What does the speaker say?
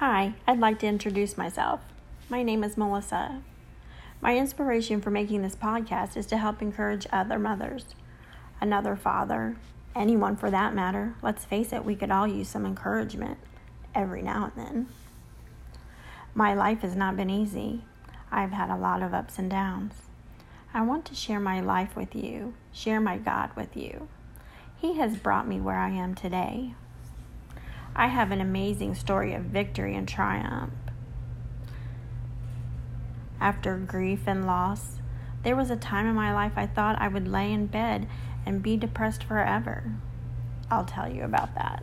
Hi, I'd like to introduce myself. My name is Melissa. My inspiration for making this podcast is to help encourage other mothers, another father, anyone for that matter. Let's face it, we could all use some encouragement every now and then. My life has not been easy. I've had a lot of ups and downs. I want to share my life with you, share my God with you. He has brought me where I am today. I have an amazing story of victory and triumph. After grief and loss, there was a time in my life I thought I would lay in bed and be depressed forever. I'll tell you about that.